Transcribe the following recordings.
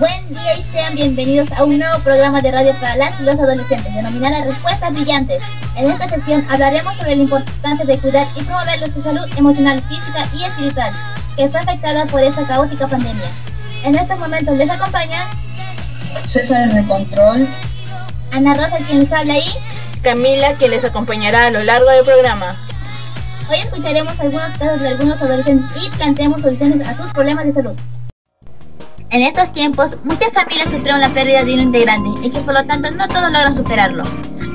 día y sean bienvenidos a un nuevo programa de radio para las y los adolescentes denominada Respuestas Brillantes. En esta sesión hablaremos sobre la importancia de cuidar y promover su salud emocional, física y espiritual, que fue afectada por esta caótica pandemia. En estos momentos les acompaña César en el control, Ana Rosa quien les habla y Camila quien les acompañará a lo largo del programa. Hoy escucharemos algunos casos de algunos adolescentes y planteamos soluciones a sus problemas de salud. En estos tiempos, muchas familias sufrieron la pérdida de un integrante y que por lo tanto no todos logran superarlo.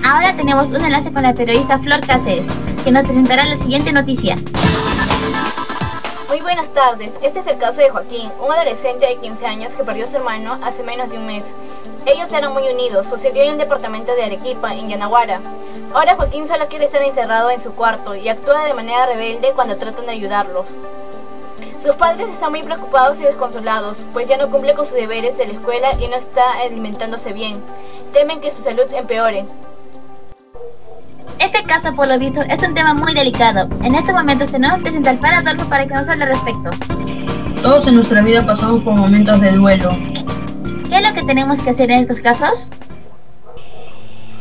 Ahora tenemos un enlace con la periodista Flor Cáceres, que nos presentará la siguiente noticia. Muy buenas tardes, este es el caso de Joaquín, un adolescente de 15 años que perdió a su hermano hace menos de un mes. Ellos eran muy unidos, sucedió en el departamento de Arequipa, en Yanaguara. Ahora Joaquín solo quiere estar encerrado en su cuarto y actúa de manera rebelde cuando tratan de ayudarlos. Sus padres están muy preocupados y desconsolados, pues ya no cumple con sus deberes de la escuela y no está alimentándose bien. Temen que su salud empeore. Este caso, por lo visto, es un tema muy delicado. En estos momentos tenemos que presentar para Adolfo para que nos hable al respecto. Todos en nuestra vida pasamos por momentos de duelo. ¿Qué es lo que tenemos que hacer en estos casos?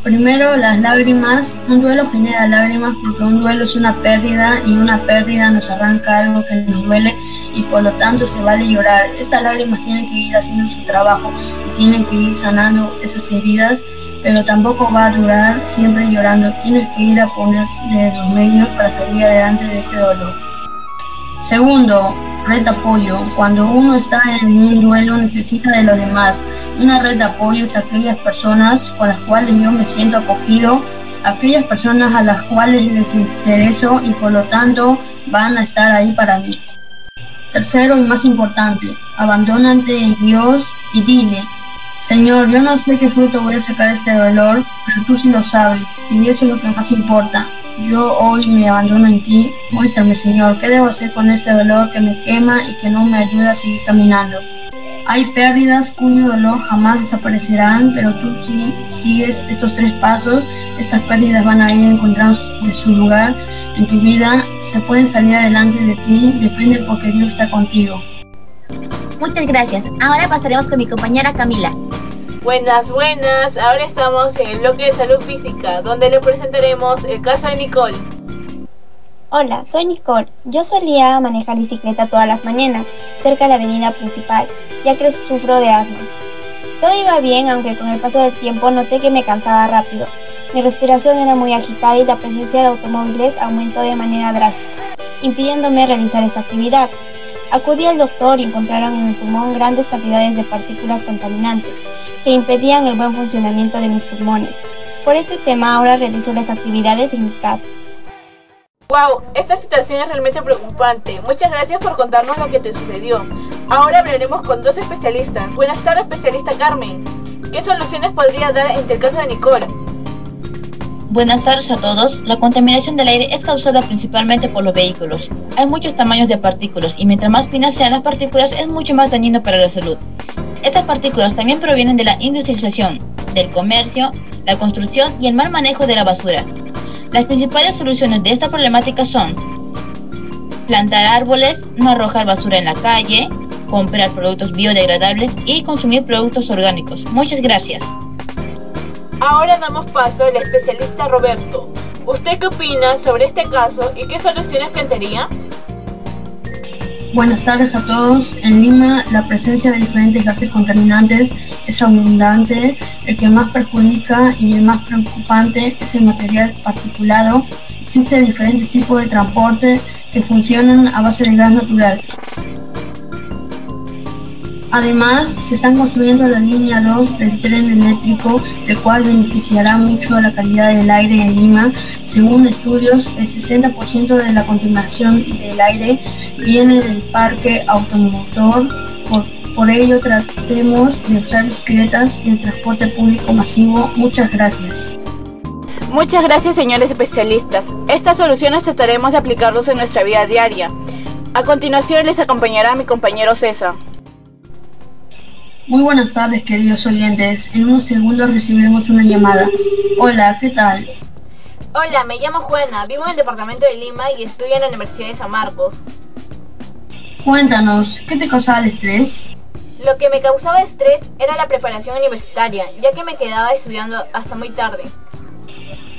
Primero, las lágrimas. Un duelo genera lágrimas porque un duelo es una pérdida y una pérdida nos arranca algo que nos duele y por lo tanto se vale llorar. Estas lágrimas tienen que ir haciendo su trabajo y tienen que ir sanando esas heridas, pero tampoco va a durar siempre llorando. Tienes que ir a poner de los medios para salir adelante de este dolor. Segundo, red de apoyo. Cuando uno está en un duelo necesita de los demás. Una red de apoyo es aquellas personas con las cuales yo me siento acogido, aquellas personas a las cuales les intereso y por lo tanto van a estar ahí para mí. Tercero y más importante, abandónate en Dios y dile, Señor, yo no sé qué fruto voy a sacar de este dolor, pero tú sí lo sabes y eso es lo que más importa. Yo hoy me abandono en ti, muéstrame Señor, ¿qué debo hacer con este dolor que me quema y que no me ayuda a seguir caminando? Hay pérdidas cuyo dolor jamás desaparecerán, pero tú si sigues estos tres pasos, estas pérdidas van a ir encontrando su lugar en tu vida, se pueden salir adelante de ti, depende porque Dios está contigo. Muchas gracias. Ahora pasaremos con mi compañera Camila. Buenas, buenas. Ahora estamos en el bloque de salud física, donde le presentaremos el caso de Nicole. Hola, soy Nicole. Yo solía manejar bicicleta todas las mañanas, cerca de la avenida principal, ya que sufro de asma. Todo iba bien, aunque con el paso del tiempo noté que me cansaba rápido. Mi respiración era muy agitada y la presencia de automóviles aumentó de manera drástica, impidiéndome realizar esta actividad. Acudí al doctor y encontraron en mi pulmón grandes cantidades de partículas contaminantes que impedían el buen funcionamiento de mis pulmones. Por este tema ahora realizo las actividades en mi casa. Wow, esta situación es realmente preocupante. Muchas gracias por contarnos lo que te sucedió. Ahora hablaremos con dos especialistas. Buenas tardes, especialista Carmen. ¿Qué soluciones podría dar entre el caso de Nicole? Buenas tardes a todos. La contaminación del aire es causada principalmente por los vehículos. Hay muchos tamaños de partículas y mientras más finas sean las partículas es mucho más dañino para la salud. Estas partículas también provienen de la industrialización, del comercio, la construcción y el mal manejo de la basura. Las principales soluciones de esta problemática son plantar árboles, no arrojar basura en la calle, comprar productos biodegradables y consumir productos orgánicos. Muchas gracias. Ahora damos paso al especialista Roberto. ¿Usted qué opina sobre este caso y qué soluciones plantearía? Buenas tardes a todos. En Lima la presencia de diferentes gases contaminantes es abundante. El que más perjudica y el más preocupante es el material particulado. Existen diferentes tipos de transporte que funcionan a base de gas natural. Además, se están construyendo la línea 2 del tren eléctrico, el cual beneficiará mucho a la calidad del aire en Lima. Según estudios, el 60% de la contaminación del aire viene del parque automotor. Por, por ello, tratemos de usar bicicletas y el transporte público masivo. Muchas gracias. Muchas gracias, señores especialistas. Estas soluciones trataremos de aplicarlos en nuestra vida diaria. A continuación les acompañará mi compañero César. Muy buenas tardes, queridos oyentes. En unos segundos recibiremos una llamada. Hola, ¿qué tal? Hola, me llamo Juana, vivo en el departamento de Lima y estudio en la Universidad de San Marcos. Cuéntanos, ¿qué te causa el estrés? Lo que me causaba estrés era la preparación universitaria, ya que me quedaba estudiando hasta muy tarde.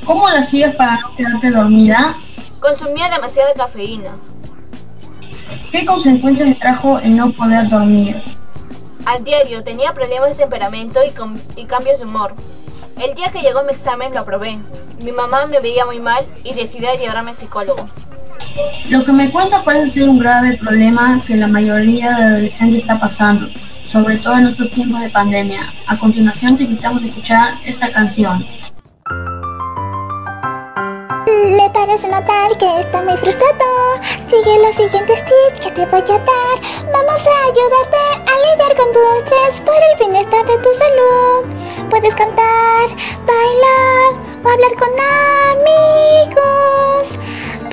¿Cómo lo hacías para no quedarte dormida? Consumía demasiada cafeína. ¿Qué consecuencias trajo el no poder dormir? Al diario tenía problemas de temperamento y, y cambios de humor. El día que llegó mi examen lo aprobé. Mi mamá me veía muy mal y decidió llevarme al psicólogo. Lo que me cuenta parece ser un grave problema que la mayoría de adolescentes está pasando, sobre todo en estos tiempos de pandemia. A continuación te invitamos a escuchar esta canción. Me parece notar que está muy frustrado. Sigue los siguientes tips que te voy a dar. Vamos a ayudarte a lidiar con tu estrés por el bienestar de tu salud. Puedes cantar, bailar o hablar con amigos.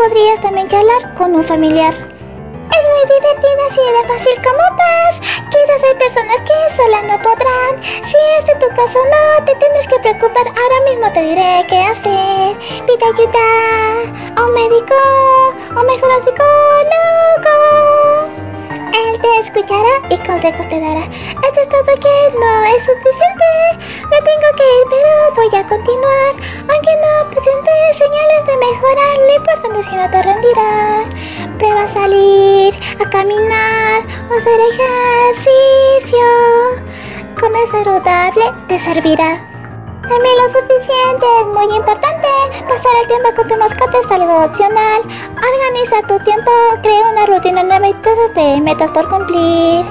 Podrías también charlar con un familiar. Es muy divertido así de fácil como ves. Quizás hay personas que sola no podrán. Si este es tu caso, no te tendrás que preocupar. Ahora mismo te diré qué hacer. Pide ayuda a un médico o mejor a un psicólogo. Él te escuchará y consejos te dará. Esto es todo que no es suficiente. Me tengo que ir, pero voy a continuar. Aunque no presentes señales de mejorar, lo importante es que no te rendirás. Prueba salir, a caminar o hacer ejercicio. Comer saludable te servirá. También lo suficiente es muy importante. Pasar el tiempo con tu mascota es algo opcional. Organiza tu tiempo, crea una rutina nueva y de metas por cumplir.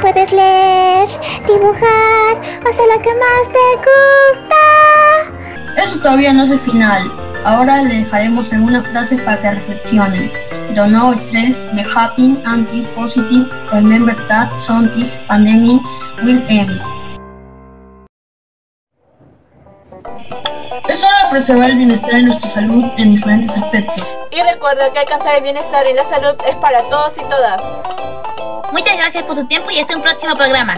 Puedes leer, dibujar, hacer lo que más te gusta. Eso todavía no es el final. Ahora le dejaremos algunas frases para que reflexionen. Do not stress, be happy, anti-positive, remember that this pandemic will end. Es hora de preservar el bienestar de nuestra salud en diferentes aspectos. Y recuerda que alcanzar el bienestar y la salud es para todos y todas. Muchas gracias por su tiempo y hasta un próximo programa.